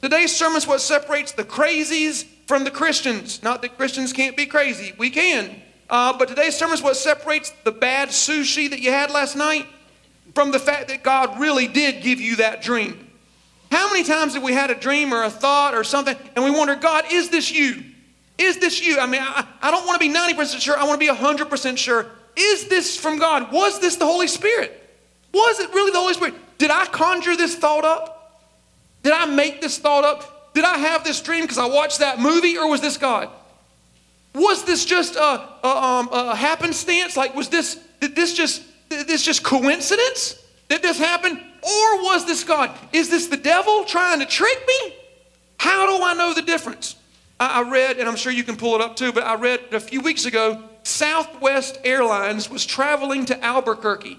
Today's sermon is what separates the crazies from the Christians. Not that Christians can't be crazy, we can. Uh, but today's sermon is what separates the bad sushi that you had last night from the fact that God really did give you that dream. How many times have we had a dream or a thought or something and we wonder, God, is this you? Is this you? I mean, I, I don't want to be 90% sure. I want to be 100% sure. Is this from God? Was this the Holy Spirit? Was it really the Holy Spirit? Did I conjure this thought up? Did I make this thought up? Did I have this dream because I watched that movie or was this God? Was this just a, a, um, a happenstance? Like, was this, did this just, did this just coincidence? Did this happen? Or was this God? Is this the devil trying to trick me? How do I know the difference? I, I read, and I'm sure you can pull it up too, but I read a few weeks ago Southwest Airlines was traveling to Albuquerque.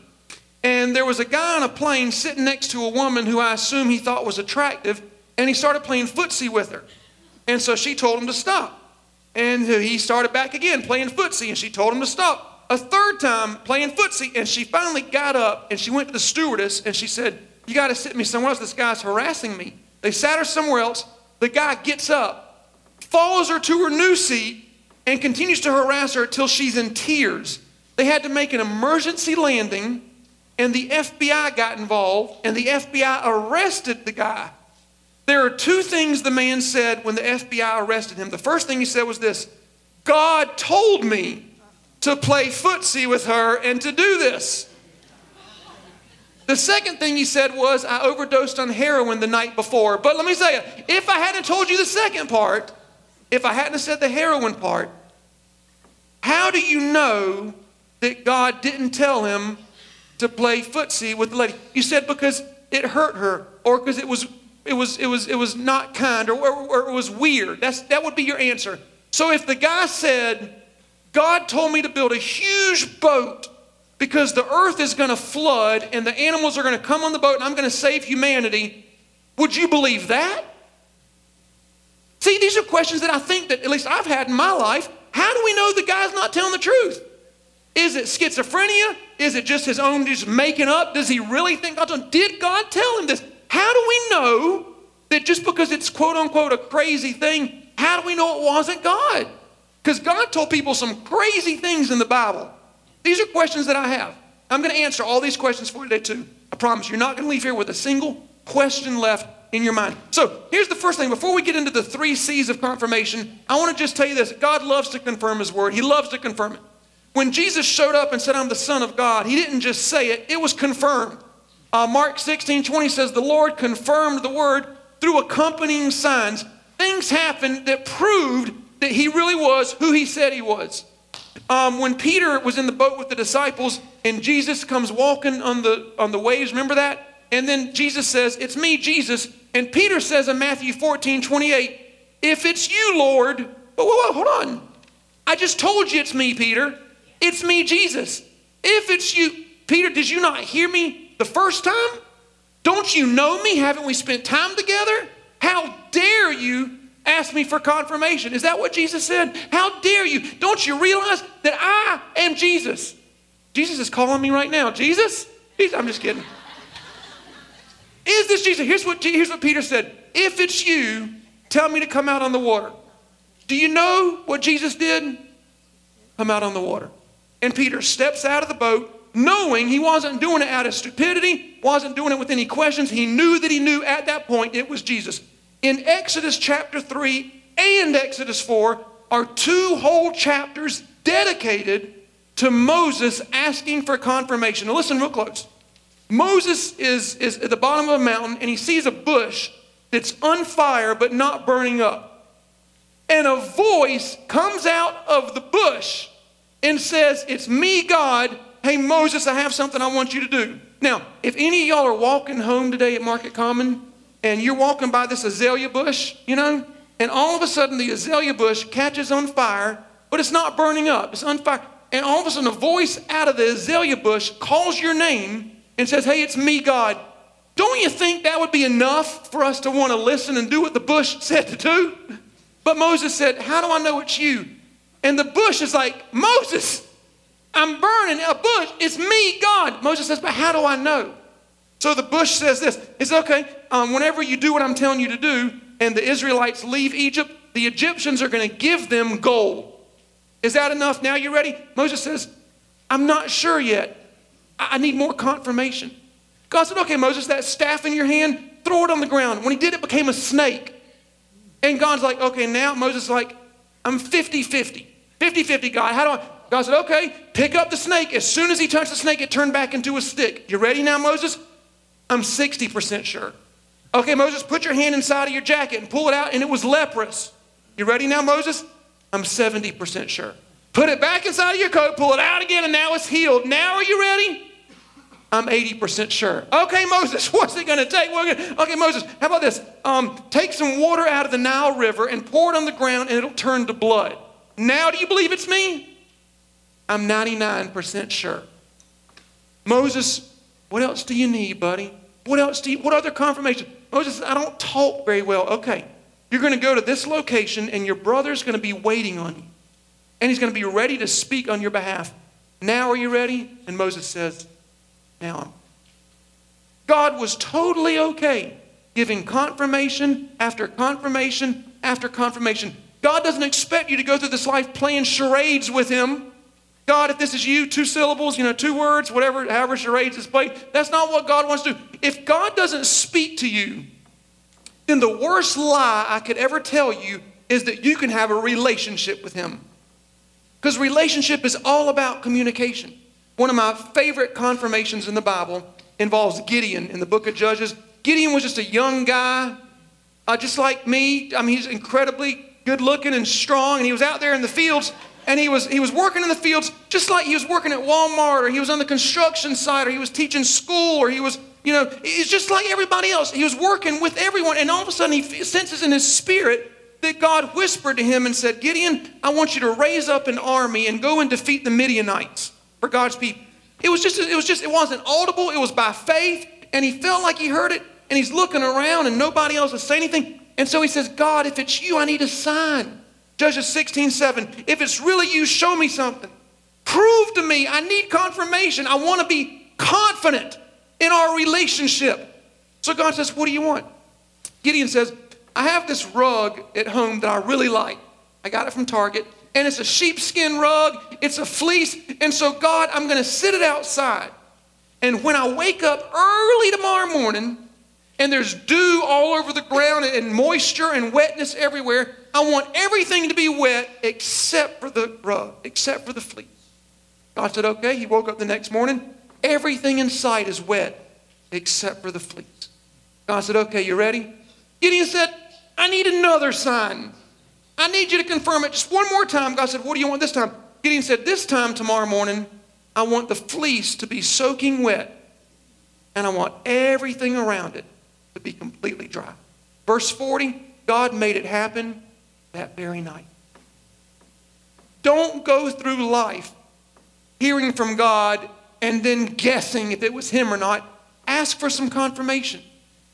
And there was a guy on a plane sitting next to a woman who I assume he thought was attractive, and he started playing footsie with her. And so she told him to stop. And he started back again playing footsie, and she told him to stop. A third time playing footsie, and she finally got up and she went to the stewardess and she said, You got to sit me somewhere else. This guy's harassing me. They sat her somewhere else. The guy gets up, follows her to her new seat, and continues to harass her till she's in tears. They had to make an emergency landing, and the FBI got involved, and the FBI arrested the guy. There are two things the man said when the FBI arrested him. The first thing he said was this God told me to play footsie with her and to do this. The second thing he said was, I overdosed on heroin the night before. But let me tell you, if I hadn't told you the second part, if I hadn't said the heroin part, how do you know that God didn't tell him to play footsie with the lady? You said because it hurt her or because it was it was it was it was not kind or, or, or it was weird. That's that would be your answer. So if the guy said, God told me to build a huge boat because the earth is going to flood and the animals are going to come on the boat and I'm going to save humanity, would you believe that? See, these are questions that I think that at least I've had in my life. How do we know the guy's not telling the truth? Is it schizophrenia? Is it just his own just making up? Does he really think God's on? Did God tell him this? How do we know that just because it's quote unquote a crazy thing, how do we know it wasn't God? Because God told people some crazy things in the Bible. These are questions that I have. I'm going to answer all these questions for you today, too. I promise you're not going to leave here with a single question left in your mind. So here's the first thing. Before we get into the three C's of confirmation, I want to just tell you this God loves to confirm His word, He loves to confirm it. When Jesus showed up and said, I'm the Son of God, He didn't just say it, it was confirmed. Uh, Mark 16 20 says, The Lord confirmed the word through accompanying signs. Things happened that proved that He really was who He said He was. Um, when Peter was in the boat with the disciples and Jesus comes walking on the, on the waves, remember that? And then Jesus says, It's me, Jesus. And Peter says in Matthew 14, 28, If it's you, Lord, whoa, whoa, whoa, hold on. I just told you it's me, Peter. It's me, Jesus. If it's you, Peter, did you not hear me the first time? Don't you know me? Haven't we spent time together? How dare you ask me for confirmation? Is that what Jesus said? How dare you? Don't you realize that I am Jesus? Jesus is calling me right now. Jesus? I'm just kidding. Is this Jesus? Here's what, here's what Peter said If it's you, tell me to come out on the water. Do you know what Jesus did? Come out on the water. And Peter steps out of the boat, knowing he wasn't doing it out of stupidity, wasn't doing it with any questions. He knew that he knew at that point it was Jesus. In Exodus chapter 3 and Exodus 4 are two whole chapters dedicated to Moses asking for confirmation. Now, listen real close. Moses is, is at the bottom of a mountain and he sees a bush that's on fire but not burning up. And a voice comes out of the bush and says, It's me, God. Hey, Moses, I have something I want you to do. Now, if any of y'all are walking home today at Market Common and you're walking by this azalea bush, you know, and all of a sudden the azalea bush catches on fire, but it's not burning up, it's on fire. And all of a sudden a voice out of the azalea bush calls your name and says, Hey, it's me, God. Don't you think that would be enough for us to want to listen and do what the bush said to do? But Moses said, How do I know it's you? And the bush is like, Moses, I'm burning a bush. It's me, God. Moses says, But how do I know? So the bush says this It's okay. Um, whenever you do what I'm telling you to do, and the Israelites leave Egypt, the Egyptians are going to give them gold. Is that enough? Now you ready? Moses says, I'm not sure yet. I need more confirmation. God said, Okay, Moses, that staff in your hand, throw it on the ground. When he did, it became a snake. And God's like, Okay, now Moses is like, I'm 50 50. 50 50, God. How do I? God said, Okay, pick up the snake. As soon as he touched the snake, it turned back into a stick. You ready now, Moses? I'm 60% sure. Okay, Moses, put your hand inside of your jacket and pull it out, and it was leprous. You ready now, Moses? I'm 70% sure. Put it back inside of your coat, pull it out again, and now it's healed. Now are you ready? I'm 80% sure. Okay, Moses, what's it going to take? Okay, Moses, how about this? Um, take some water out of the Nile River and pour it on the ground, and it'll turn to blood. Now, do you believe it's me? I'm 99% sure. Moses, what else do you need, buddy? What else do you, what other confirmation? Moses, I don't talk very well. Okay, you're going to go to this location, and your brother's going to be waiting on you. And he's going to be ready to speak on your behalf. Now, are you ready? And Moses says, Now God was totally okay giving confirmation after confirmation after confirmation. God doesn't expect you to go through this life playing charades with Him. God, if this is you, two syllables, you know, two words, whatever, however charades is played, that's not what God wants to do. If God doesn't speak to you, then the worst lie I could ever tell you is that you can have a relationship with Him. Because relationship is all about communication. One of my favorite confirmations in the Bible involves Gideon in the book of Judges. Gideon was just a young guy, uh, just like me. I mean, he's incredibly good looking and strong, and he was out there in the fields. And he was, he was working in the fields just like he was working at Walmart, or he was on the construction site, or he was teaching school, or he was, you know, he's just like everybody else. He was working with everyone, and all of a sudden he senses in his spirit that God whispered to him and said, Gideon, I want you to raise up an army and go and defeat the Midianites for God's people. It was just, it was just, it wasn't audible, it was by faith, and he felt like he heard it, and he's looking around and nobody else is saying anything. And so he says, God, if it's you, I need a sign. Judges 16, 7. If it's really you, show me something. Prove to me. I need confirmation. I want to be confident in our relationship. So God says, What do you want? Gideon says, I have this rug at home that I really like. I got it from Target, and it's a sheepskin rug, it's a fleece. And so, God, I'm going to sit it outside. And when I wake up early tomorrow morning, and there's dew all over the ground and moisture and wetness everywhere, I want everything to be wet except for the rug, except for the fleece. God said, okay. He woke up the next morning. Everything in sight is wet except for the fleece. God said, okay, you ready? Gideon said, I need another sign. I need you to confirm it just one more time. God said, What do you want this time? Gideon said, This time tomorrow morning, I want the fleece to be soaking wet, and I want everything around it to be completely dry. Verse 40 God made it happen that very night. Don't go through life hearing from God and then guessing if it was Him or not. Ask for some confirmation.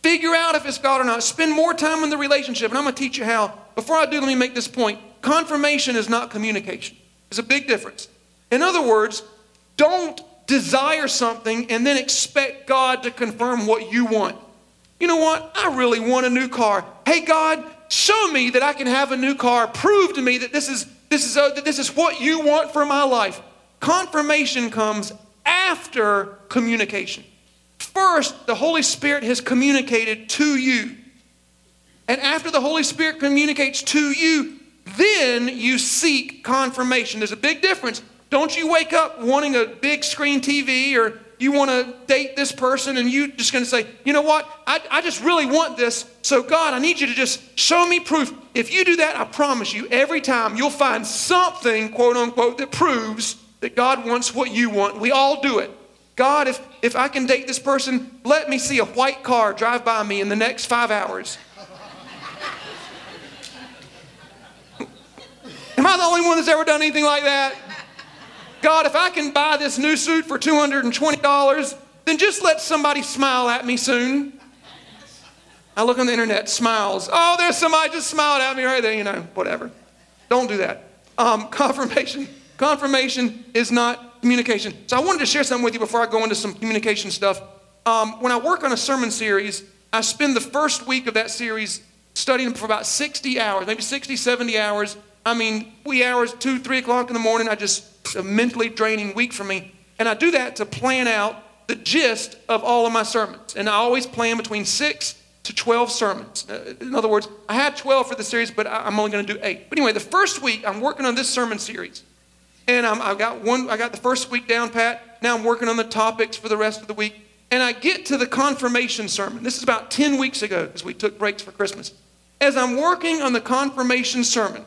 Figure out if it's God or not. Spend more time in the relationship. And I'm going to teach you how. Before I do, let me make this point. Confirmation is not communication, it's a big difference. In other words, don't desire something and then expect God to confirm what you want. You know what? I really want a new car. Hey, God, show me that I can have a new car. Prove to me that this is, this is, uh, that this is what you want for my life. Confirmation comes after communication. First, the Holy Spirit has communicated to you. And after the Holy Spirit communicates to you, then you seek confirmation. There's a big difference. Don't you wake up wanting a big screen TV or you want to date this person and you just going to say, you know what? I, I just really want this. So, God, I need you to just show me proof. If you do that, I promise you, every time you'll find something, quote unquote, that proves that God wants what you want. We all do it. God, if, if I can date this person, let me see a white car drive by me in the next five hours. Am I the only one that's ever done anything like that? God, if I can buy this new suit for $220, then just let somebody smile at me soon. I look on the internet, smiles. Oh, there's somebody just smiled at me right there, you know, whatever. Don't do that. Um, confirmation. Confirmation is not communication. So I wanted to share something with you before I go into some communication stuff. Um, when I work on a sermon series, I spend the first week of that series studying for about 60 hours, maybe 60, 70 hours. I mean, wee hours, 2, 3 o'clock in the morning. I just, a mentally draining week for me. And I do that to plan out the gist of all of my sermons. And I always plan between 6 to 12 sermons. Uh, in other words, I had 12 for the series, but I'm only going to do 8. But anyway, the first week, I'm working on this sermon series. And I'm, I've got one, I got the first week down pat. Now I'm working on the topics for the rest of the week. And I get to the confirmation sermon. This is about 10 weeks ago because we took breaks for Christmas. As I'm working on the confirmation sermon,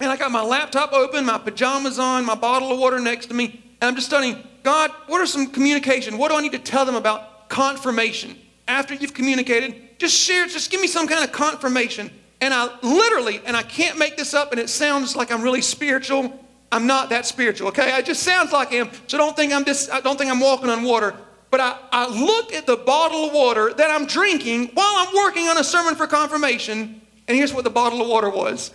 and I got my laptop open, my pajamas on, my bottle of water next to me, and I'm just studying God, what are some communication? What do I need to tell them about confirmation? After you've communicated, just share, just give me some kind of confirmation. And I literally, and I can't make this up, and it sounds like I'm really spiritual. I'm not that spiritual, okay? It just sounds like am. So don't think I'm just, I don't think I'm walking on water. But I, I looked at the bottle of water that I'm drinking while I'm working on a sermon for confirmation, and here's what the bottle of water was.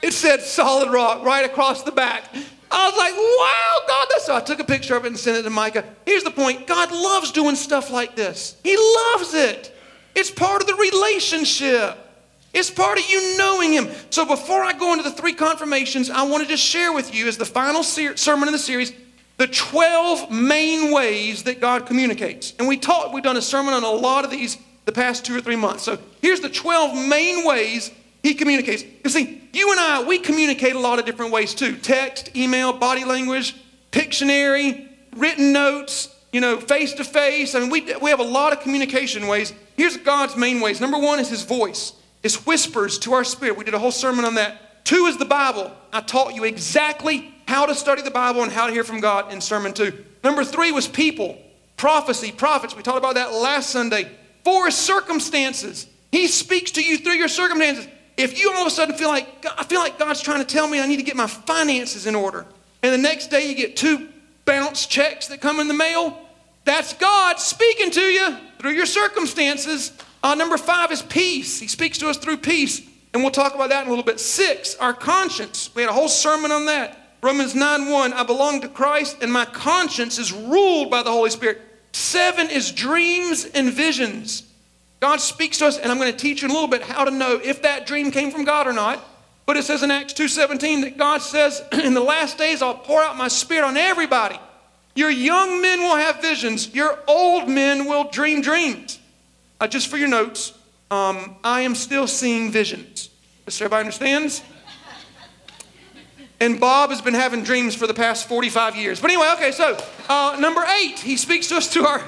It said solid rock right across the back. I was like, wow, God, that's so I took a picture of it and sent it to Micah. Here's the point God loves doing stuff like this. He loves it. It's part of the relationship. It's part of you knowing Him. So before I go into the three confirmations, I wanted to share with you as the final ser- sermon in the series the 12 main ways that God communicates. And we taught, we've done a sermon on a lot of these the past two or three months. So here's the 12 main ways he communicates. You see, you and I, we communicate a lot of different ways too text, email, body language, Pictionary, written notes, you know, face to face. I mean, we, we have a lot of communication ways. Here's God's main ways. Number one is his voice, his whispers to our spirit. We did a whole sermon on that. Two is the Bible. I taught you exactly how to study the Bible and how to hear from God in Sermon 2. Number three was people, prophecy, prophets. We talked about that last Sunday. Four is circumstances. He speaks to you through your circumstances. If you all of a sudden feel like, I feel like God's trying to tell me I need to get my finances in order, and the next day you get two bounce checks that come in the mail, that's God speaking to you through your circumstances. Uh, number five is peace. He speaks to us through peace, and we'll talk about that in a little bit. Six, our conscience. We had a whole sermon on that. Romans 9 1, I belong to Christ and my conscience is ruled by the Holy Spirit. Seven is dreams and visions. God speaks to us, and I'm going to teach you in a little bit how to know if that dream came from God or not. But it says in Acts 2:17 that God says, "In the last days I'll pour out my spirit on everybody. Your young men will have visions. Your old men will dream dreams." Uh, just for your notes, um, I am still seeing visions. Does everybody understands? And Bob has been having dreams for the past 45 years. But anyway, okay, so uh, number eight, he speaks to us through our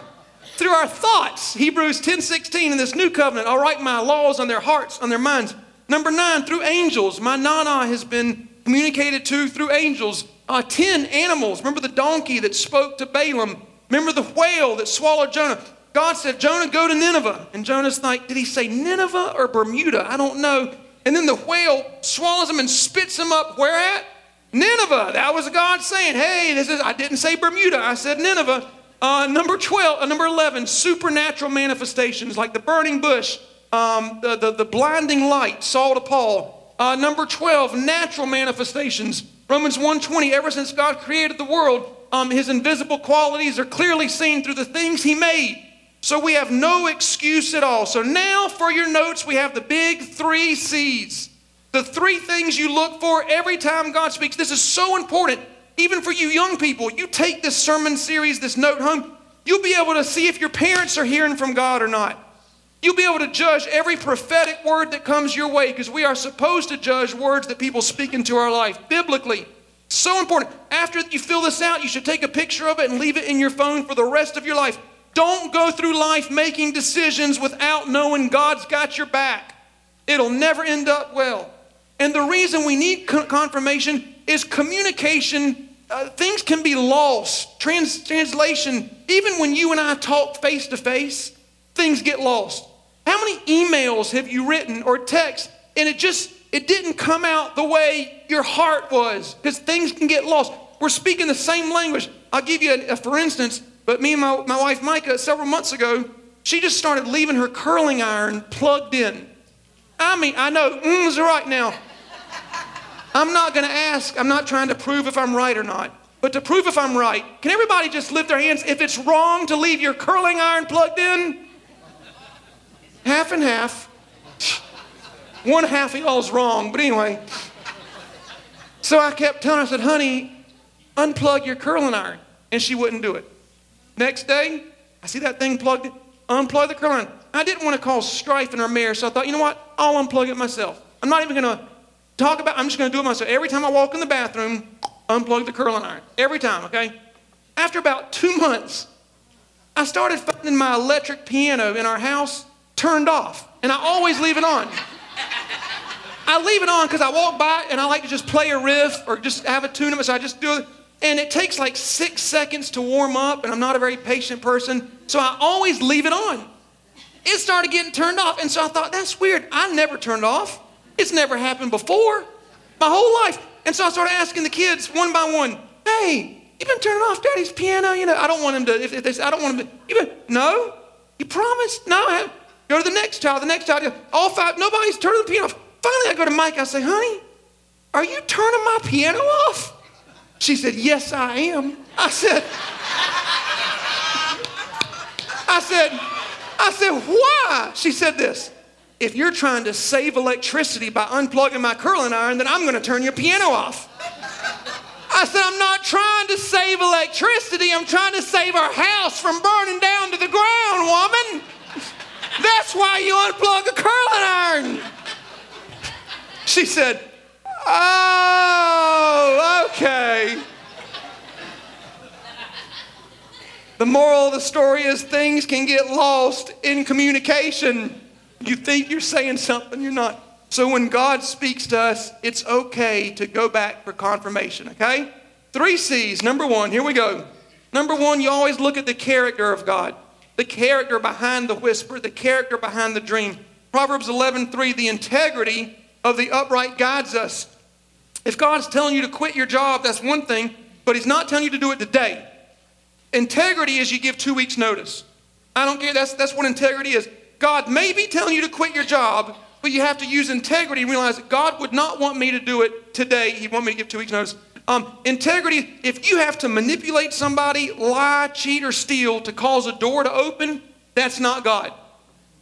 through our thoughts. Hebrews 10 16 in this new covenant. I'll write my laws on their hearts, on their minds. Number nine, through angels. My nana has been communicated to through angels. Uh, 10 animals. Remember the donkey that spoke to Balaam? Remember the whale that swallowed Jonah? God said, Jonah, go to Nineveh. And Jonah's like, did he say Nineveh or Bermuda? I don't know. And then the whale swallows him and spits him up where at? Nineveh. That was God saying, hey, this is, I didn't say Bermuda, I said Nineveh. Uh, number 12, uh, number 11, supernatural manifestations like the burning bush, um, the, the, the, blinding light, Saul to Paul. Uh, number 12, natural manifestations. Romans 1.20, ever since God created the world, um, his invisible qualities are clearly seen through the things he made. So we have no excuse at all. So now for your notes, we have the big three C's. The three things you look for every time God speaks. This is so important. Even for you young people, you take this sermon series, this note home, you'll be able to see if your parents are hearing from God or not. You'll be able to judge every prophetic word that comes your way because we are supposed to judge words that people speak into our life biblically. So important. After you fill this out, you should take a picture of it and leave it in your phone for the rest of your life. Don't go through life making decisions without knowing God's got your back. It'll never end up well. And the reason we need confirmation is communication. Uh, things can be lost. Trans- translation, even when you and I talk face to face, things get lost. How many emails have you written or text and it just it didn't come out the way your heart was because things can get lost. We're speaking the same language. I'll give you a, a for instance, but me and my, my wife Micah several months ago, she just started leaving her curling iron plugged in. I mean, I know, mmm's right now. I'm not going to ask, I'm not trying to prove if I'm right or not. But to prove if I'm right, can everybody just lift their hands if it's wrong to leave your curling iron plugged in? Half and half. One half of y'all's wrong, but anyway. So I kept telling her, I said, honey, unplug your curling iron. And she wouldn't do it. Next day, I see that thing plugged in, unplug the curling iron. I didn't want to cause strife in our marriage, so I thought, you know what? I'll unplug it myself. I'm not even going to talk about I'm just going to do it myself. Every time I walk in the bathroom, unplug the curling iron. Every time, okay? After about two months, I started finding my electric piano in our house turned off, and I always leave it on. I leave it on because I walk by and I like to just play a riff or just have a tune of it, so I just do it. And it takes like six seconds to warm up, and I'm not a very patient person, so I always leave it on. It started getting turned off, and so I thought, that's weird. I never turned off. It's never happened before, my whole life. And so I started asking the kids one by one, hey, you've been turning off daddy's piano? You know, I don't want him to, if, if they say, I don't want him to, you been, no? You promised? No. Go to the next child, the next child, all five, nobody's turning the piano off. Finally, I go to Mike, I say, honey, are you turning my piano off? She said, yes, I am. I said, I said, I said, why? She said this if you're trying to save electricity by unplugging my curling iron, then I'm going to turn your piano off. I said, I'm not trying to save electricity. I'm trying to save our house from burning down to the ground, woman. That's why you unplug a curling iron. She said, Oh, okay. The moral of the story is things can get lost in communication. You think you're saying something, you're not. So when God speaks to us, it's okay to go back for confirmation, okay? Three C's. Number one, here we go. Number one, you always look at the character of God, the character behind the whisper, the character behind the dream. Proverbs 11, 3, the integrity of the upright guides us. If God's telling you to quit your job, that's one thing, but He's not telling you to do it today. Integrity is you give two weeks' notice. I don't care, that's, that's what integrity is. God may be telling you to quit your job, but you have to use integrity and realize that God would not want me to do it today. He'd want me to give two weeks' notice. Um, integrity, if you have to manipulate somebody, lie, cheat, or steal to cause a door to open, that's not God.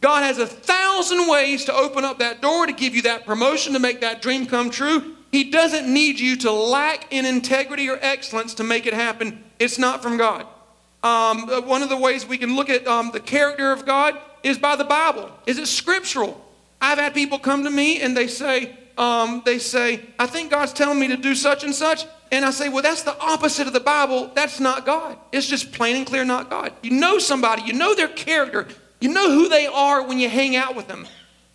God has a thousand ways to open up that door, to give you that promotion, to make that dream come true. He doesn't need you to lack in integrity or excellence to make it happen. It's not from God. Um, one of the ways we can look at um, the character of God is by the Bible. Is it scriptural? I've had people come to me and they say, um, they say, I think God's telling me to do such and such. And I say, well, that's the opposite of the Bible. That's not God. It's just plain and clear not God. You know somebody, you know their character, you know who they are when you hang out with them.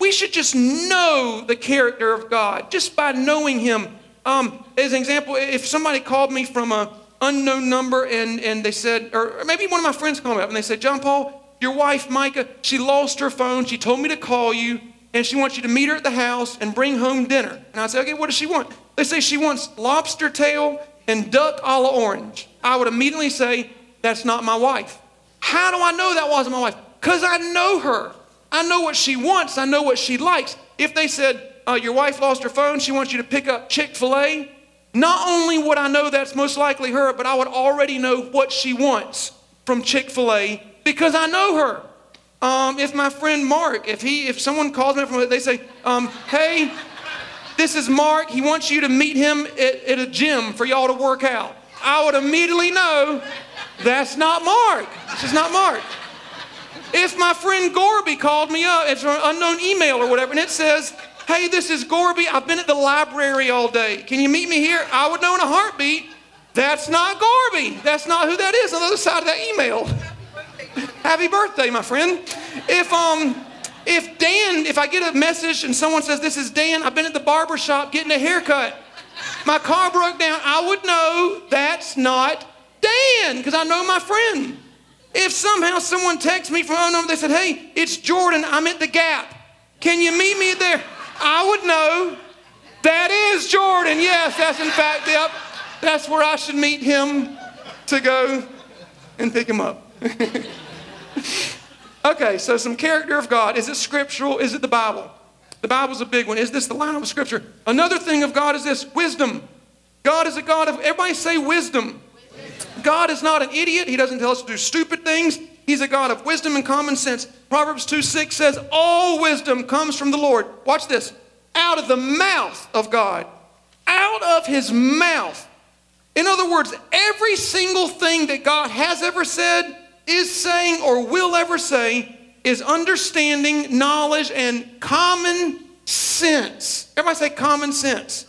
We should just know the character of God just by knowing Him. Um, as an example, if somebody called me from an unknown number and, and they said, or maybe one of my friends called me up and they said, John Paul, your wife, Micah, she lost her phone. She told me to call you and she wants you to meet her at the house and bring home dinner. And I say, okay, what does she want? They say she wants lobster tail and duck a la orange. I would immediately say, that's not my wife. How do I know that wasn't my wife? Because I know her. I know what she wants. I know what she likes. If they said, uh, your wife lost her phone, she wants you to pick up Chick fil A, not only would I know that's most likely her, but I would already know what she wants from Chick fil A because I know her. Um, if my friend Mark, if he, if someone calls me from, they say, um, "Hey, this is Mark. He wants you to meet him at, at a gym for y'all to work out." I would immediately know that's not Mark. This is not Mark. If my friend Gorby called me up, it's an unknown email or whatever, and it says, "Hey, this is Gorby. I've been at the library all day. Can you meet me here?" I would know in a heartbeat. That's not Gorby. That's not who that is on the other side of that email. Happy birthday, my friend. If um if Dan, if I get a message and someone says this is Dan, I've been at the barber shop getting a haircut. My car broke down, I would know that's not Dan because I know my friend. If somehow someone texts me from oh, unknown, they said, "Hey, it's Jordan. I'm at the Gap. Can you meet me there?" I would know that is Jordan. Yes, that's in fact yep. That's where I should meet him to go and pick him up. okay, so some character of God. Is it scriptural? Is it the Bible? The Bible's a big one. Is this the line of scripture? Another thing of God is this wisdom. God is a God of, everybody say wisdom. God is not an idiot. He doesn't tell us to do stupid things. He's a God of wisdom and common sense. Proverbs 2 6 says, All wisdom comes from the Lord. Watch this. out of the mouth of God. Out of his mouth. In other words, every single thing that God has ever said, is saying, or will ever say is understanding, knowledge, and common sense. Everybody say common sense.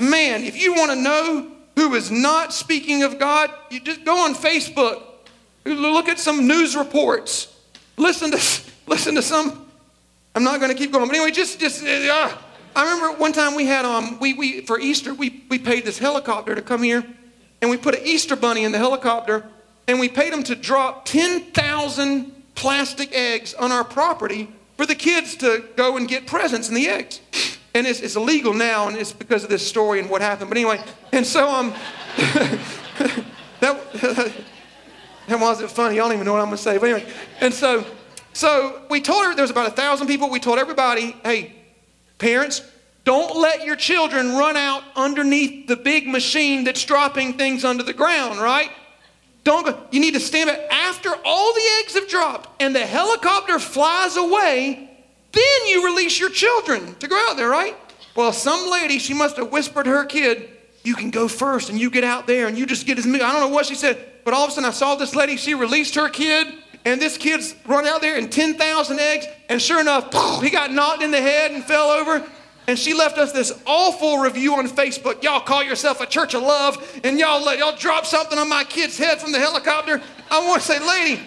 Man, if you want to know who is not speaking of God, you just go on Facebook, look at some news reports, listen to listen to some. I'm not going to keep going, but anyway, just just. Uh, I remember one time we had um we we for Easter we we paid this helicopter to come here, and we put an Easter bunny in the helicopter, and we paid them to drop ten thousand plastic eggs on our property for the kids to go and get presents in the eggs. And it's, it's illegal now, and it's because of this story and what happened. But anyway, and so um, that that wasn't funny. Y'all don't even know what I'm gonna say. But anyway, and so so we told her there was about a thousand people. We told everybody, hey, parents, don't let your children run out underneath the big machine that's dropping things under the ground, right? Don't go. You need to stand back. After all the eggs have dropped and the helicopter flies away, then you release your children to go out there, right? Well, some lady, she must have whispered to her kid, You can go first and you get out there and you just get as many. I don't know what she said, but all of a sudden I saw this lady, she released her kid, and this kid's run out there and 10,000 eggs, and sure enough, he got knocked in the head and fell over. And she left us this awful review on Facebook. Y'all call yourself a church of love, and y'all let y'all drop something on my kid's head from the helicopter. I want to say, lady,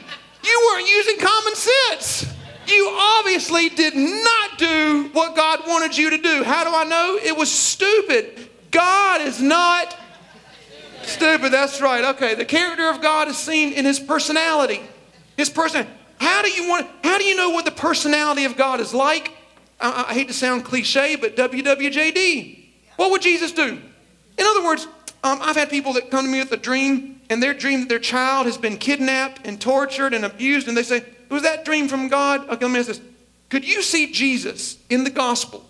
you weren't using common sense. You obviously did not do what God wanted you to do. How do I know? It was stupid. God is not stupid. That's right. Okay. The character of God is seen in his personality. His person. How do you want how do you know what the personality of God is like? I, I hate to sound cliche, but WWJD. What would Jesus do? In other words, um, I've had people that come to me with a dream, and their dream that their child has been kidnapped and tortured and abused, and they say, Was that dream from God? Okay, let me ask this. Could you see Jesus in the gospel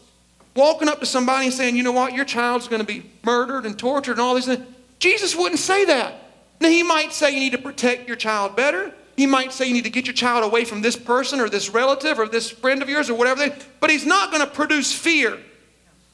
walking up to somebody and saying, You know what, your child's going to be murdered and tortured and all these things? Jesus wouldn't say that. Now, he might say you need to protect your child better. He might say you need to get your child away from this person or this relative or this friend of yours or whatever, they, but he's not going to produce fear.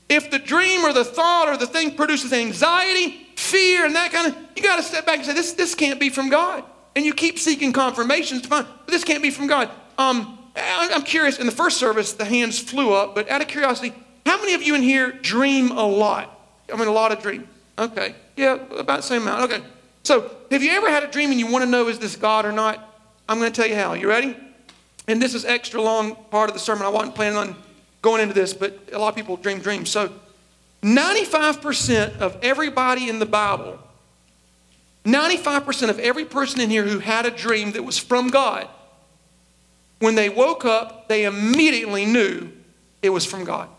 If the dream or the thought or the thing produces anxiety, fear, and that kind of, you got to step back and say, this, this can't be from God. And you keep seeking confirmations to find, but this can't be from God. Um, I'm curious, in the first service, the hands flew up, but out of curiosity, how many of you in here dream a lot? I mean, a lot of dreams. Okay. Yeah, about the same amount. Okay. So, have you ever had a dream and you want to know is this God or not? I'm going to tell you how. You ready? And this is extra long part of the sermon. I wasn't planning on going into this, but a lot of people dream dreams. So 95% of everybody in the Bible, 95% of every person in here who had a dream that was from God, when they woke up, they immediately knew it was from God.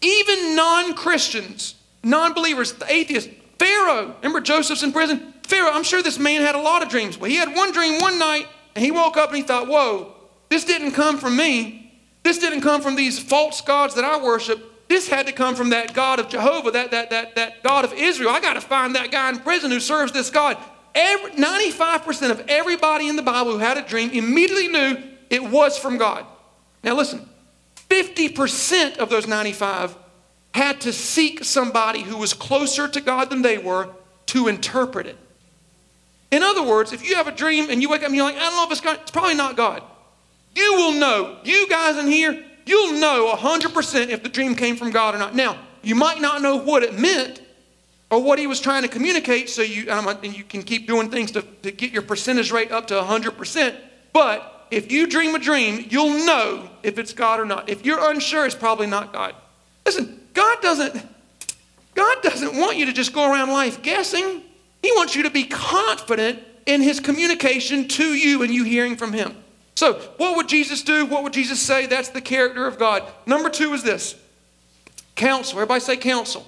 Even non Christians, non believers, the atheists, Pharaoh, remember Joseph's in prison? Pharaoh, I'm sure this man had a lot of dreams. Well, he had one dream one night and he woke up and he thought, whoa, this didn't come from me. This didn't come from these false gods that I worship. This had to come from that God of Jehovah, that, that, that, that God of Israel. I got to find that guy in prison who serves this God. Every, 95% of everybody in the Bible who had a dream immediately knew it was from God. Now listen, 50% of those 95 had to seek somebody who was closer to God than they were to interpret it. In other words, if you have a dream and you wake up and you're like, I don't know if it's God, it's probably not God. You will know, you guys in here, you'll know 100% if the dream came from God or not. Now, you might not know what it meant or what he was trying to communicate, so you, and you can keep doing things to, to get your percentage rate up to 100%. But if you dream a dream, you'll know if it's God or not. If you're unsure, it's probably not God. Listen, God doesn't, God doesn't want you to just go around life guessing. He wants you to be confident in his communication to you and you hearing from him. So, what would Jesus do? What would Jesus say? That's the character of God. Number two is this counsel. Everybody say counsel.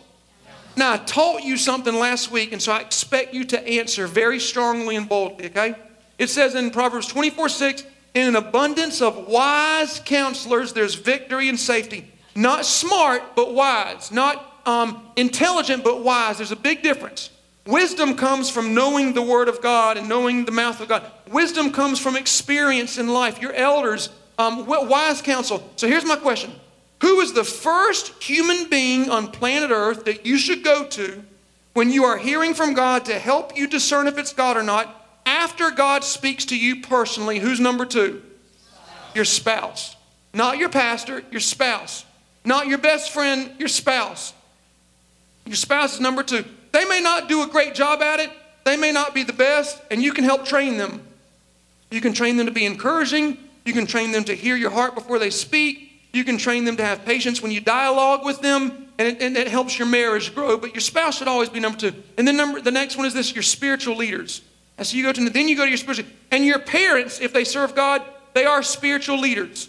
Now, I taught you something last week, and so I expect you to answer very strongly and boldly, okay? It says in Proverbs 24 6, in an abundance of wise counselors, there's victory and safety. Not smart, but wise. Not um, intelligent, but wise. There's a big difference. Wisdom comes from knowing the Word of God and knowing the mouth of God. Wisdom comes from experience in life. Your elders, um, wise counsel. So here's my question Who is the first human being on planet Earth that you should go to when you are hearing from God to help you discern if it's God or not? After God speaks to you personally, who's number two? Your spouse. Not your pastor, your spouse. Not your best friend, your spouse. Your spouse is number two. They may not do a great job at it, they may not be the best, and you can help train them. You can train them to be encouraging, you can train them to hear your heart before they speak, you can train them to have patience when you dialogue with them, and it, and it helps your marriage grow. But your spouse should always be number two. And then number the next one is this: your spiritual leaders. And so you go to then you go to your spiritual and your parents, if they serve God, they are spiritual leaders.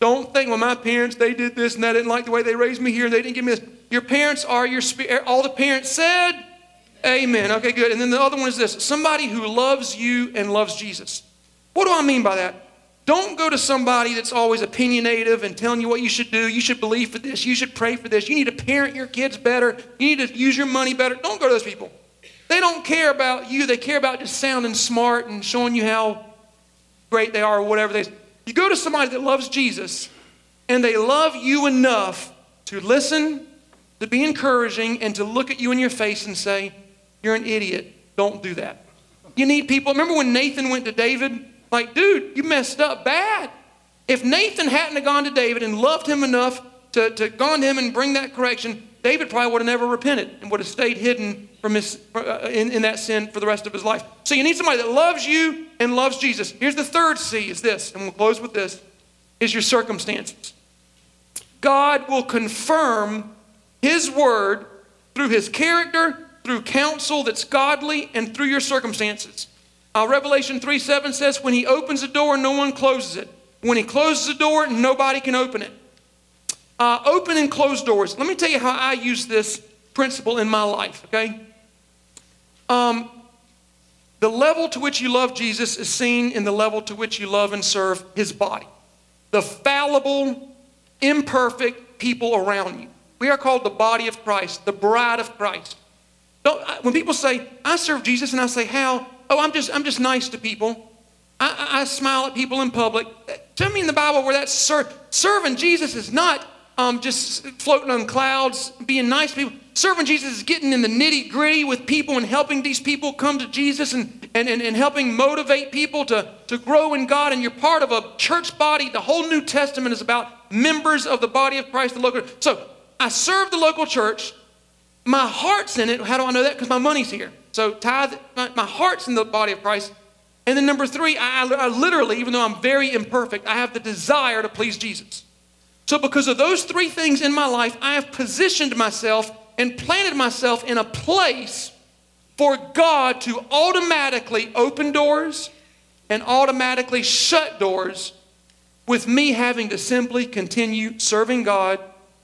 Don't think, well, my parents, they did this and I didn't like the way they raised me here. They didn't give me this. Your parents are your spirit. Er, all the parents said, Amen. Okay, good. And then the other one is this somebody who loves you and loves Jesus. What do I mean by that? Don't go to somebody that's always opinionative and telling you what you should do. You should believe for this. You should pray for this. You need to parent your kids better. You need to use your money better. Don't go to those people. They don't care about you. They care about just sounding smart and showing you how great they are or whatever they You go to somebody that loves Jesus and they love you enough to listen, to be encouraging, and to look at you in your face and say, You're an idiot. Don't do that. You need people. Remember when Nathan went to David? Like, dude, you messed up bad. If Nathan hadn't have gone to David and loved him enough to, to gone to him and bring that correction, David probably would have never repented and would have stayed hidden from his, uh, in, in that sin for the rest of his life. So you need somebody that loves you and loves Jesus. Here's the third C is this, and we'll close with this, is your circumstances. God will confirm his word through his character, through counsel that's godly, and through your circumstances. Uh, Revelation 3 7 says, When he opens a door, no one closes it. When he closes a door, nobody can open it. Uh, open and close doors. Let me tell you how I use this principle in my life, okay? Um, the level to which you love Jesus is seen in the level to which you love and serve his body. The fallible, imperfect people around you. We are called the body of Christ, the bride of Christ. Don't, when people say, I serve Jesus, and I say, How? Oh, I'm just, I'm just nice to people. I, I, I smile at people in public. Tell me in the Bible where that's ser- serving Jesus is not um, just floating on clouds, being nice to people. Serving Jesus is getting in the nitty gritty with people and helping these people come to Jesus and, and, and, and helping motivate people to, to grow in God. And you're part of a church body. The whole New Testament is about members of the body of Christ, the local. So I serve the local church. My heart's in it. How do I know that? Because my money's here. So tithe, my, my, heart's in the body of Christ. And then number three, I, I literally, even though I'm very imperfect, I have the desire to please Jesus. So because of those three things in my life, I have positioned myself and planted myself in a place for God to automatically open doors and automatically shut doors with me having to simply continue serving God,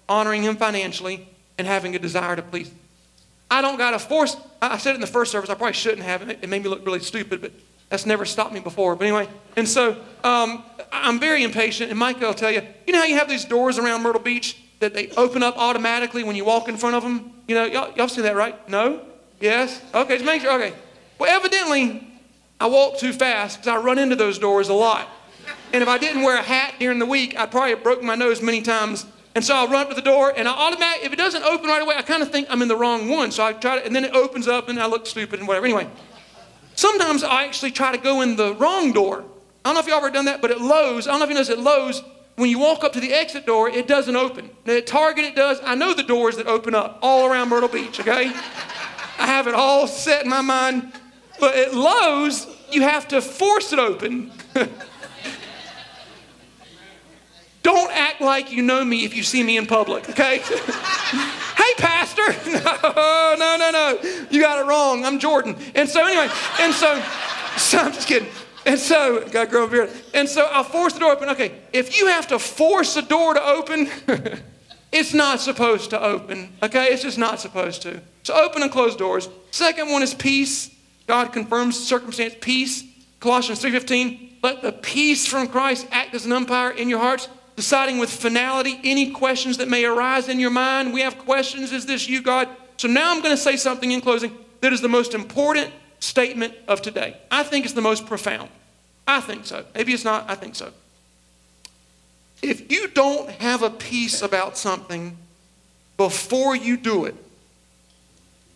honoring Him financially, and having a desire to please I don't got to force. I said it in the first service. I probably shouldn't have. It made me look really stupid, but that's never stopped me before. But anyway, and so um, I'm very impatient. And Micah will tell you, you know how you have these doors around Myrtle Beach that they open up automatically when you walk in front of them? You know, y'all, y'all see that, right? No? Yes? Okay, just make sure. Okay. Well, evidently, I walk too fast because I run into those doors a lot. And if I didn't wear a hat during the week, I'd probably have broken my nose many times and so I'll run up to the door, and I automatically, if it doesn't open right away, I kind of think I'm in the wrong one. So I try to, and then it opens up, and I look stupid and whatever. Anyway, sometimes I actually try to go in the wrong door. I don't know if y'all ever done that, but at Lowe's, I don't know if you notice at Lowe's, when you walk up to the exit door, it doesn't open. Now, at Target, it does. I know the doors that open up all around Myrtle Beach, okay? I have it all set in my mind. But at Lowe's, you have to force it open. Don't act like you know me if you see me in public, okay? hey, Pastor. No, no, no, no. You got it wrong. I'm Jordan. And so, anyway, and so, so I'm just kidding. And so, got to grow a beard. And so I'll force the door open. Okay, if you have to force a door to open, it's not supposed to open. Okay, it's just not supposed to. So open and close doors. Second one is peace. God confirms circumstance, peace. Colossians 3.15, let the peace from Christ act as an umpire in your hearts deciding with finality any questions that may arise in your mind. We have questions Is this you, God? So now I'm going to say something in closing that is the most important statement of today. I think it's the most profound. I think so. Maybe it's not, I think so. If you don't have a peace about something before you do it,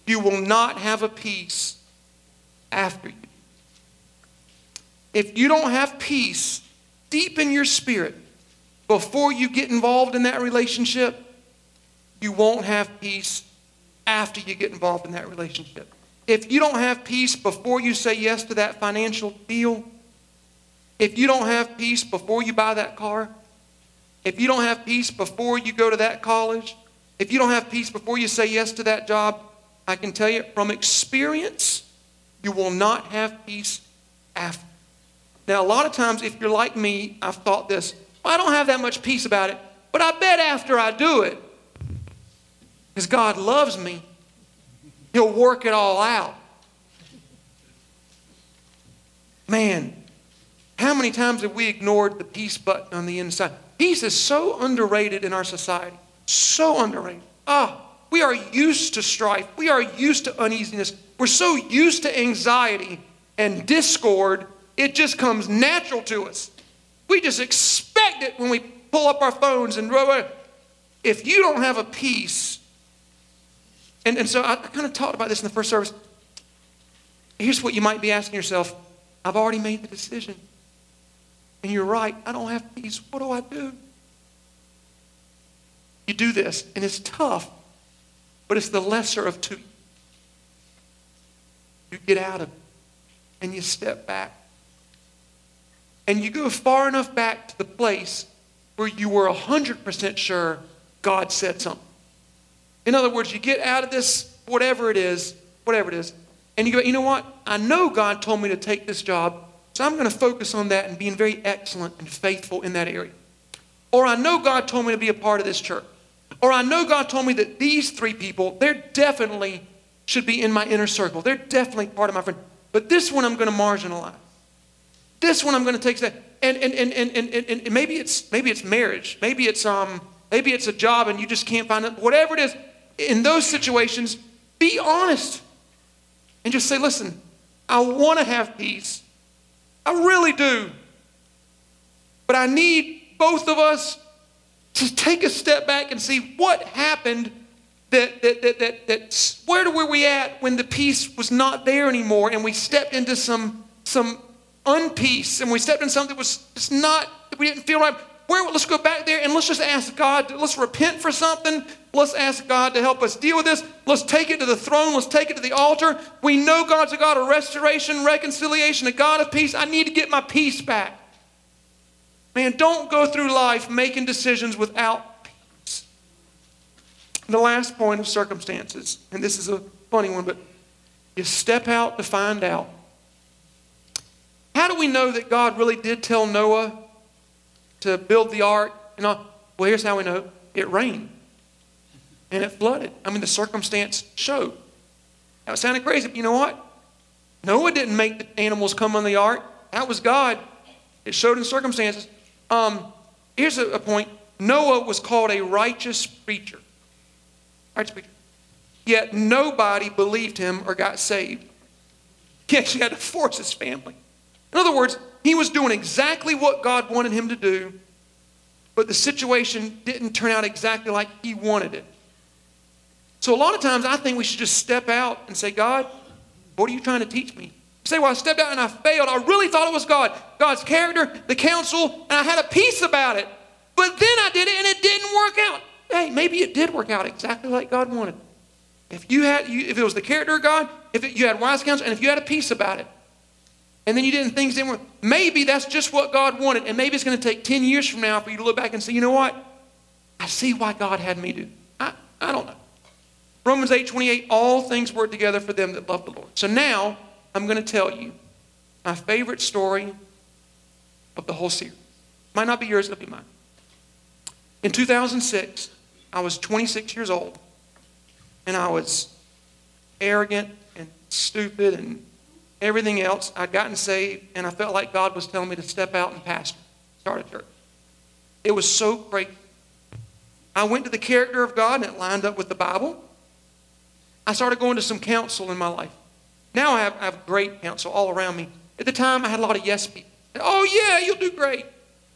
you will not have a peace after you. If you don't have peace deep in your spirit before you get involved in that relationship, you won't have peace after you get involved in that relationship. If you don't have peace before you say yes to that financial deal, if you don't have peace before you buy that car, if you don't have peace before you go to that college, if you don't have peace before you say yes to that job, I can tell you from experience, you will not have peace after. Now, a lot of times, if you're like me, I've thought this well, I don't have that much peace about it, but I bet after I do it, because God loves me, He'll work it all out. Man, how many times have we ignored the peace button on the inside? Peace is so underrated in our society. So underrated. Ah, we are used to strife. We are used to uneasiness. We're so used to anxiety and discord, it just comes natural to us. We just expect it when we pull up our phones and if you don't have a peace, and, and so I, I kind of talked about this in the first service. Here's what you might be asking yourself I've already made the decision. And you're right, I don't have peace. What do I do? You do this, and it's tough, but it's the lesser of two. You get out of it, and you step back. And you go far enough back to the place where you were 100% sure God said something. In other words, you get out of this, whatever it is, whatever it is, and you go, you know what? I know God told me to take this job, so I'm going to focus on that and being very excellent and faithful in that area. Or I know God told me to be a part of this church. Or I know God told me that these three people, they're definitely should be in my inner circle. They're definitely part of my friend. But this one I'm going to marginalize. This one I'm going to take that. And, and, and, and, and, and maybe it's maybe it's marriage. Maybe it's um maybe it's a job and you just can't find it. Whatever it is, in those situations, be honest. And just say, listen, I want to have peace. I really do. But I need both of us to take a step back and see what happened that, that, that, that, that where were we at when the peace was not there anymore and we stepped into some, some unpeace and we stepped in something that was just not, we didn't feel right. Where, let's go back there and let's just ask God, let's repent for something. Let's ask God to help us deal with this. Let's take it to the throne. Let's take it to the altar. We know God's a God of restoration, reconciliation, a God of peace. I need to get my peace back. Man, don't go through life making decisions without peace. The last point of circumstances, and this is a funny one, but you step out to find out. How do we know that God really did tell Noah to build the ark. Well, here's how we know it rained and it flooded. I mean, the circumstance showed. That sounded crazy, but you know what? Noah didn't make the animals come on the ark. That was God. It showed in circumstances. Um, here's a, a point Noah was called a righteous preacher. Righteous preacher. Yet nobody believed him or got saved. He actually had to force his family. In other words, he was doing exactly what God wanted him to do, but the situation didn't turn out exactly like he wanted it. So, a lot of times, I think we should just step out and say, God, what are you trying to teach me? say, Well, I stepped out and I failed. I really thought it was God, God's character, the counsel, and I had a peace about it. But then I did it and it didn't work out. Hey, maybe it did work out exactly like God wanted. If you had, you, if it was the character of God, if it, you had wise counsel, and if you had a peace about it, and then you didn't things didn't work. Maybe that's just what God wanted, and maybe it's going to take 10 years from now for you to look back and say, you know what? I see why God had me do. I, I don't know. Romans 8 28, all things work together for them that love the Lord. So now I'm going to tell you my favorite story of the whole series. Might not be yours, it'll be mine. In 2006, I was 26 years old, and I was arrogant and stupid and everything else. I'd gotten saved, and I felt like God was telling me to step out and pastor, start a church. It was so great. I went to the character of God, and it lined up with the Bible. I started going to some counsel in my life. Now I have, I have great counsel all around me. At the time, I had a lot of yes people. Oh, yeah, you'll do great.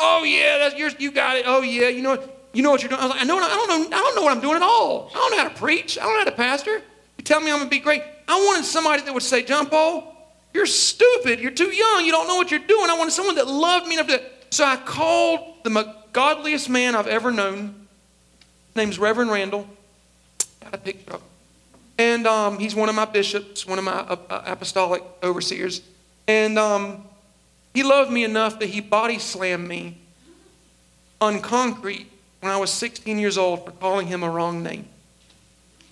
Oh yeah, that's yours. You got it. Oh yeah, you know you know what you're doing. I was like, I know. I don't know. I don't know what I'm doing at all. I don't know how to preach. I don't know how to pastor. You tell me I'm gonna be great. I wanted somebody that would say, John Paul, you're stupid. You're too young. You don't know what you're doing. I wanted someone that loved me enough to. So I called the godliest man I've ever known. His name's Reverend Randall. Got a picture of him. And um, he's one of my bishops, one of my uh, uh, apostolic overseers. And um, he loved me enough that he body slammed me on concrete when I was 16 years old for calling him a wrong name.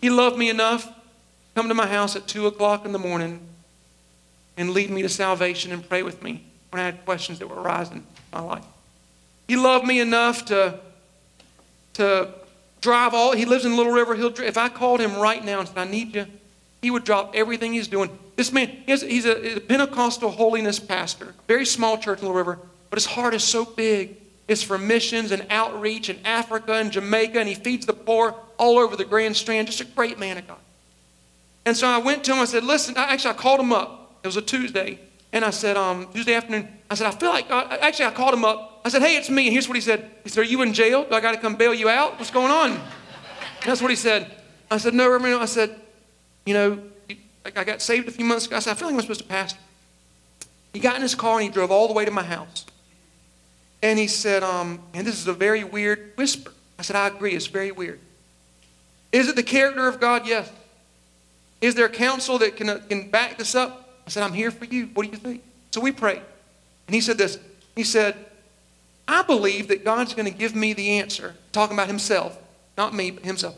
He loved me enough to come to my house at 2 o'clock in the morning and lead me to salvation and pray with me when I had questions that were arising in my life. He loved me enough to, to drive all, he lives in Little River. He'll, if I called him right now and said, I need you, he would drop everything he's doing. This man, he's, he's a, a Pentecostal holiness pastor, very small church in Little River, but his heart is so big. It's for missions and outreach in Africa and Jamaica, and he feeds the poor all over the Grand Strand. Just a great man of God. And so I went to him. I said, "Listen." Actually, I called him up. It was a Tuesday. And I said, um, Tuesday afternoon, I said, I feel like, God, actually, I called him up. I said, hey, it's me. And here's what he said. He said, are you in jail? Do I got to come bail you out? What's going on? That's what he said. I said, no, Reverend. I said, you know, I got saved a few months ago. I said, I feel like I'm supposed to pastor. He got in his car and he drove all the way to my house. And he said, um, and this is a very weird whisper. I said, I agree. It's very weird. Is it the character of God? Yes. Is there a counsel that can, uh, can back this up? I said, I'm here for you. What do you think? So we prayed. And he said this. He said, I believe that God's going to give me the answer, talking about himself, not me, but himself,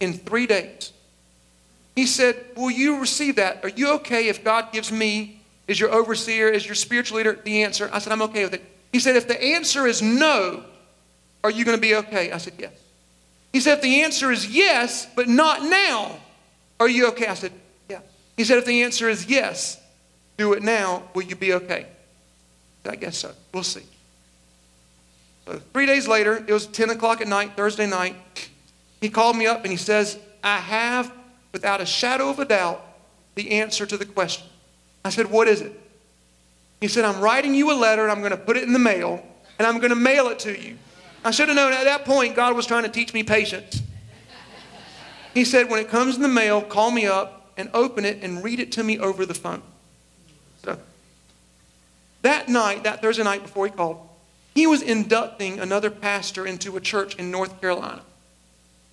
in three days. He said, Will you receive that? Are you okay if God gives me, as your overseer, as your spiritual leader, the answer? I said, I'm okay with it. He said, If the answer is no, are you going to be okay? I said, Yes. He said, If the answer is yes, but not now, are you okay? I said, he said, if the answer is yes, do it now, will you be okay? I guess so. We'll see. So three days later, it was 10 o'clock at night, Thursday night. He called me up and he says, I have, without a shadow of a doubt, the answer to the question. I said, What is it? He said, I'm writing you a letter and I'm going to put it in the mail and I'm going to mail it to you. I should have known at that point God was trying to teach me patience. He said, When it comes in the mail, call me up and open it and read it to me over the phone. So that night, that Thursday night before he called, he was inducting another pastor into a church in North Carolina.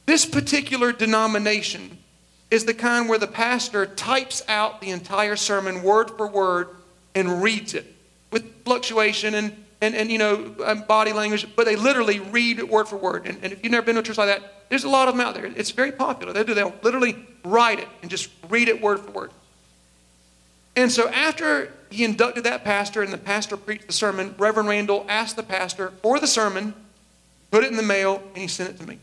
This particular denomination is the kind where the pastor types out the entire sermon word for word and reads it with fluctuation and, and, and you know, um, body language, but they literally read word for word. And, and if you've never been to a church like that, there's a lot of them out there. It's very popular. They do, they'll literally write it and just read it word for word. And so after he inducted that pastor and the pastor preached the sermon, Reverend Randall asked the pastor for the sermon, put it in the mail, and he sent it to me.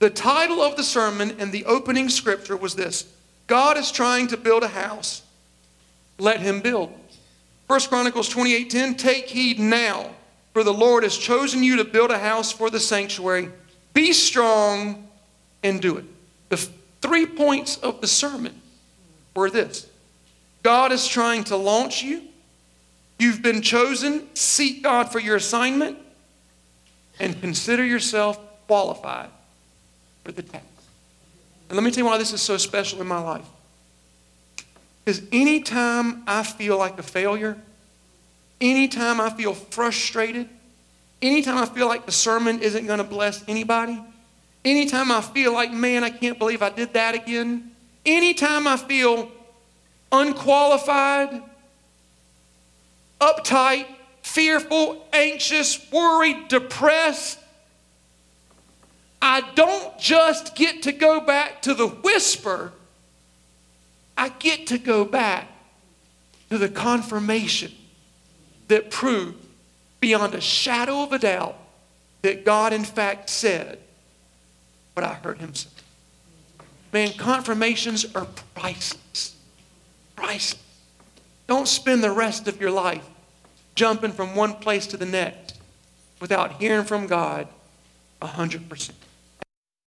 The title of the sermon and the opening scripture was this God is trying to build a house. Let him build. 1 Chronicles 28:10 Take heed now, for the Lord has chosen you to build a house for the sanctuary. Be strong and do it. The three points of the sermon were this God is trying to launch you. You've been chosen. Seek God for your assignment and consider yourself qualified for the task. And let me tell you why this is so special in my life. Because anytime I feel like a failure, anytime I feel frustrated, anytime I feel like the sermon isn't going to bless anybody, anytime I feel like, man, I can't believe I did that again, anytime I feel unqualified, uptight, fearful, anxious, worried, depressed, I don't just get to go back to the whisper I get to go back to the confirmation that proved beyond a shadow of a doubt that God, in fact, said what I heard him say. Man, confirmations are priceless. Priceless. Don't spend the rest of your life jumping from one place to the next without hearing from God 100%.